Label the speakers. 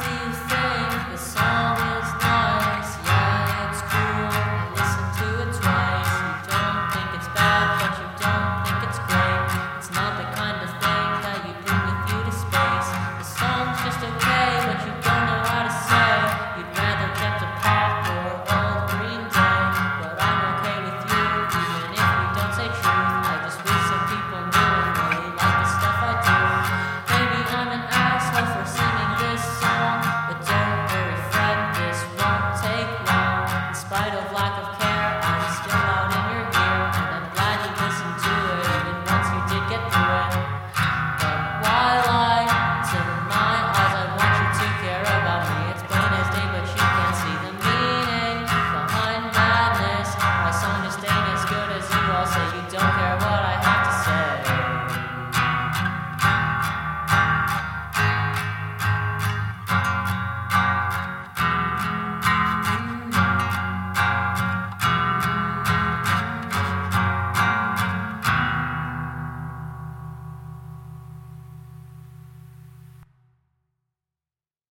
Speaker 1: do spite of lack of